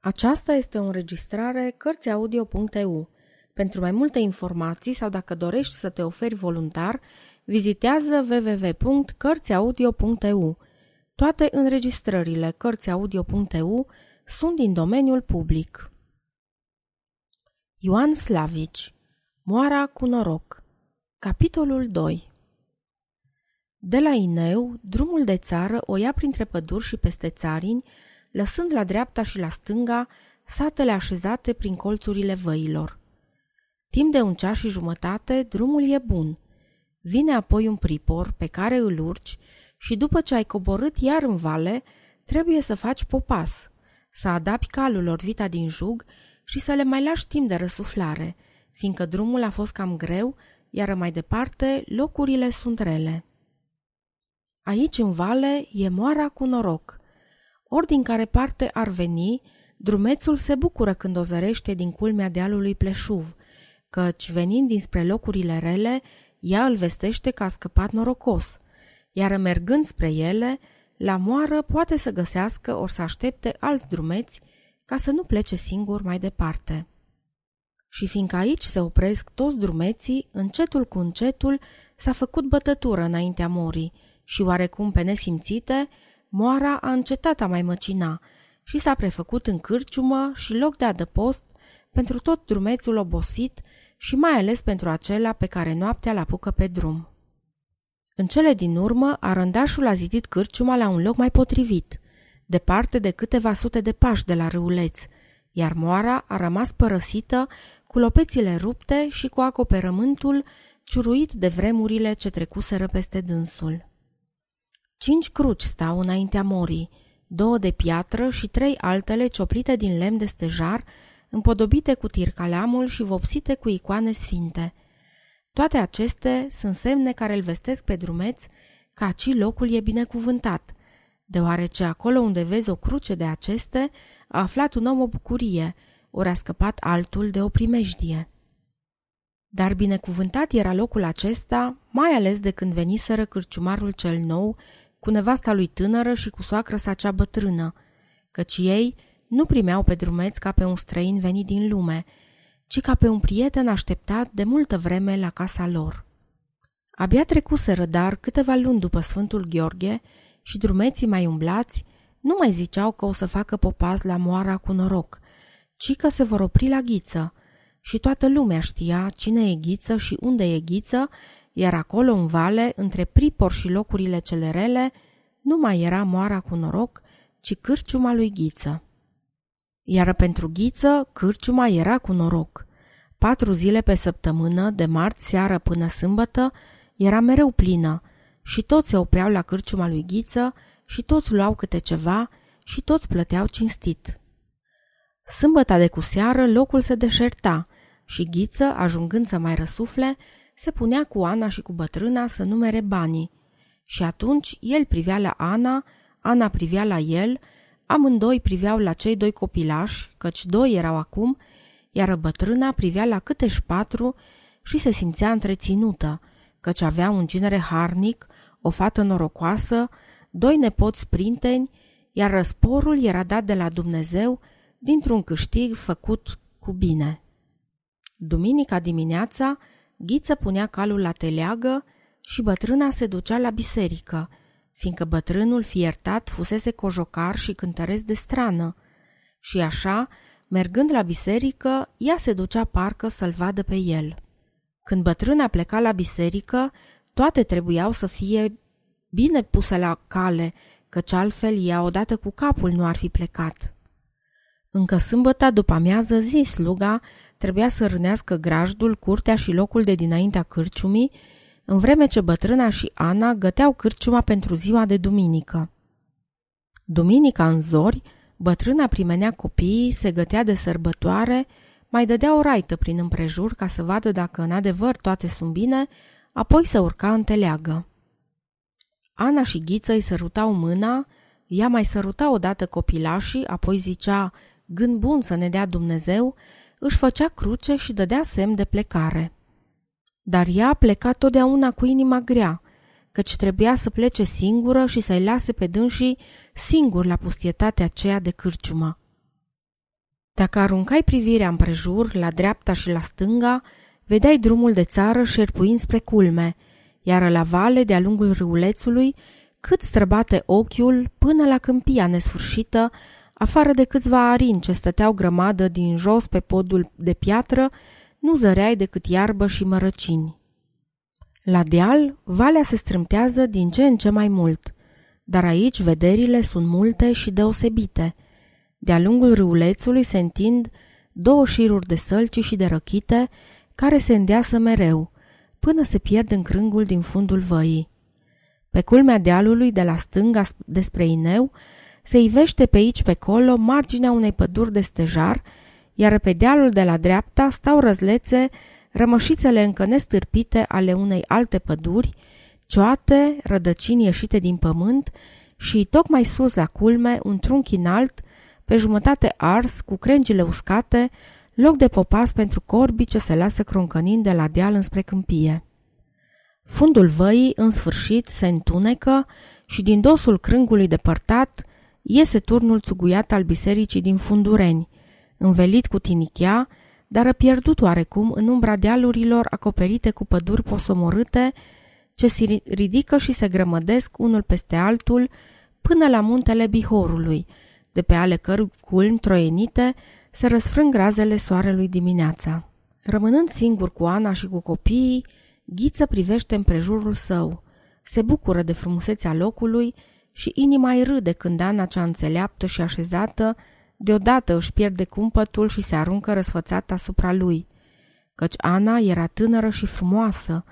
Aceasta este o înregistrare Cărțiaudio.eu. Pentru mai multe informații sau dacă dorești să te oferi voluntar, vizitează www.cărțiaudio.eu. Toate înregistrările Cărțiaudio.eu sunt din domeniul public. Ioan Slavici Moara cu noroc Capitolul 2 De la Ineu, drumul de țară o ia printre păduri și peste țarini, lăsând la dreapta și la stânga satele așezate prin colțurile văilor. Timp de un ceas și jumătate, drumul e bun. Vine apoi un pripor pe care îl urci și după ce ai coborât iar în vale, trebuie să faci popas, să adapi calul orvita din jug și să le mai lași timp de răsuflare, fiindcă drumul a fost cam greu, iar mai departe locurile sunt rele. Aici în vale e moara cu noroc – ori din care parte ar veni, drumețul se bucură când o zărește din culmea dealului Pleșuv, căci venind dinspre locurile rele, ea îl vestește că a scăpat norocos, iar mergând spre ele, la moară poate să găsească ori să aștepte alți drumeți ca să nu plece singur mai departe. Și fiindcă aici se opresc toți drumeții, încetul cu încetul s-a făcut bătătură înaintea morii și oarecum pe nesimțite, moara a încetat a mai măcina și s-a prefăcut în cârciumă și loc de adăpost pentru tot drumețul obosit și mai ales pentru acela pe care noaptea l apucă pe drum. În cele din urmă, arândașul a zidit cârciuma la un loc mai potrivit, departe de câteva sute de pași de la râuleț, iar moara a rămas părăsită cu lopețile rupte și cu acoperământul ciuruit de vremurile ce trecuseră peste dânsul. Cinci cruci stau înaintea morii, două de piatră și trei altele cioplite din lemn de stejar, împodobite cu tircaleamul și vopsite cu icoane sfinte. Toate aceste sunt semne care îl vestesc pe drumeț că aci locul e binecuvântat, deoarece acolo unde vezi o cruce de aceste, a aflat un om o bucurie, ori a scăpat altul de o primejdie. Dar binecuvântat era locul acesta, mai ales de când veniseră cârciumarul cel nou cu nevasta lui tânără și cu soacră sa cea bătrână, căci ei nu primeau pe drumeț ca pe un străin venit din lume, ci ca pe un prieten așteptat de multă vreme la casa lor. Abia trecuseră dar câteva luni după Sfântul Gheorghe și drumeții mai umblați nu mai ziceau că o să facă popaz la moara cu noroc, ci că se vor opri la ghiță și toată lumea știa cine e ghiță și unde e ghiță iar acolo în vale, între pripor și locurile cele rele, nu mai era moara cu noroc, ci cârciuma lui Ghiță. Iar pentru Ghiță, cârciuma era cu noroc. Patru zile pe săptămână, de marți seară până sâmbătă, era mereu plină și toți se opreau la cârciuma lui Ghiță și toți luau câte ceva și toți plăteau cinstit. Sâmbăta de cu seară locul se deșerta și Ghiță, ajungând să mai răsufle, se punea cu Ana și cu bătrâna să numere banii. Și atunci el privea la Ana, Ana privea la el, amândoi priveau la cei doi copilași, căci doi erau acum, iar bătrâna privea la câteși patru și se simțea întreținută, căci avea un genere harnic, o fată norocoasă, doi nepoți sprinteni, iar răsporul era dat de la Dumnezeu dintr-un câștig făcut cu bine. Duminica dimineața, Ghiță punea calul la teleagă și bătrâna se ducea la biserică, fiindcă bătrânul fiertat fusese cojocar și cântăresc de strană. Și așa, mergând la biserică, ea se ducea parcă să-l vadă pe el. Când bătrâna pleca la biserică, toate trebuiau să fie bine puse la cale, căci altfel ea odată cu capul nu ar fi plecat. Încă sâmbăta după amiază zi sluga trebuia să rânească grajdul, curtea și locul de dinaintea cârciumii, în vreme ce bătrâna și Ana găteau cârciuma pentru ziua de duminică. Duminica în zori, bătrâna primenea copiii, se gătea de sărbătoare, mai dădea o raită prin împrejur ca să vadă dacă în adevăr toate sunt bine, apoi se urca în teleagă. Ana și Ghiță îi sărutau mâna, ea mai săruta odată copilașii, apoi zicea, gând bun să ne dea Dumnezeu, își făcea cruce și dădea semn de plecare. Dar ea pleca totdeauna cu inima grea, căci trebuia să plece singură și să-i lase pe dânsii singur la pustietatea aceea de cârciumă. Dacă aruncai privirea împrejur, la dreapta și la stânga, vedeai drumul de țară șerpuind spre culme, iar la vale, de-a lungul râulețului, cât străbate ochiul până la câmpia nesfârșită, afară de câțiva arini ce stăteau grămadă din jos pe podul de piatră, nu zăreai decât iarbă și mărăcini. La deal, valea se strâmtează din ce în ce mai mult, dar aici vederile sunt multe și deosebite. De-a lungul râulețului se întind două șiruri de sălci și de răchite care se îndeasă mereu, până se pierd în crângul din fundul văii. Pe culmea dealului de la stânga despre Ineu se ivește pe aici pe colo marginea unei păduri de stejar, iar pe dealul de la dreapta stau răzlețe, rămășițele încă nestârpite ale unei alte păduri, cioate, rădăcini ieșite din pământ și, tocmai sus la culme, un trunchi înalt, pe jumătate ars, cu crengile uscate, loc de popas pentru corbii ce se lasă croncănind de la deal înspre câmpie. Fundul văii, în sfârșit, se întunecă și din dosul crângului depărtat iese turnul țuguiat al bisericii din Fundureni, învelit cu tinichea, dar pierdut oarecum în umbra dealurilor acoperite cu păduri posomorâte, ce se ridică și se grămădesc unul peste altul până la muntele Bihorului, de pe ale cărui culmi troienite se răsfrâng razele soarelui dimineața. Rămânând singur cu Ana și cu copiii, Ghiță privește împrejurul său, se bucură de frumusețea locului și inima îi râde când Ana cea înțeleaptă și așezată deodată își pierde cumpătul și se aruncă răsfățat asupra lui. Căci Ana era tânără și frumoasă,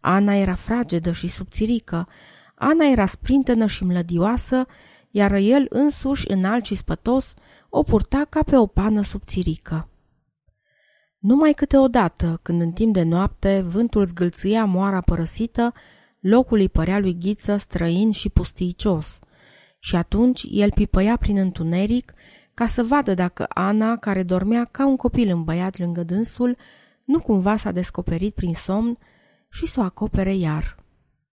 Ana era fragedă și subțirică, Ana era sprintenă și mlădioasă, iar el însuși, înalt și spătos, o purta ca pe o pană subțirică. Numai câteodată, când în timp de noapte vântul zgâlțâia moara părăsită, locul îi părea lui Ghiță străin și pustiicios. Și atunci el pipăia prin întuneric ca să vadă dacă Ana, care dormea ca un copil îmbăiat lângă dânsul, nu cumva s-a descoperit prin somn și să o acopere iar.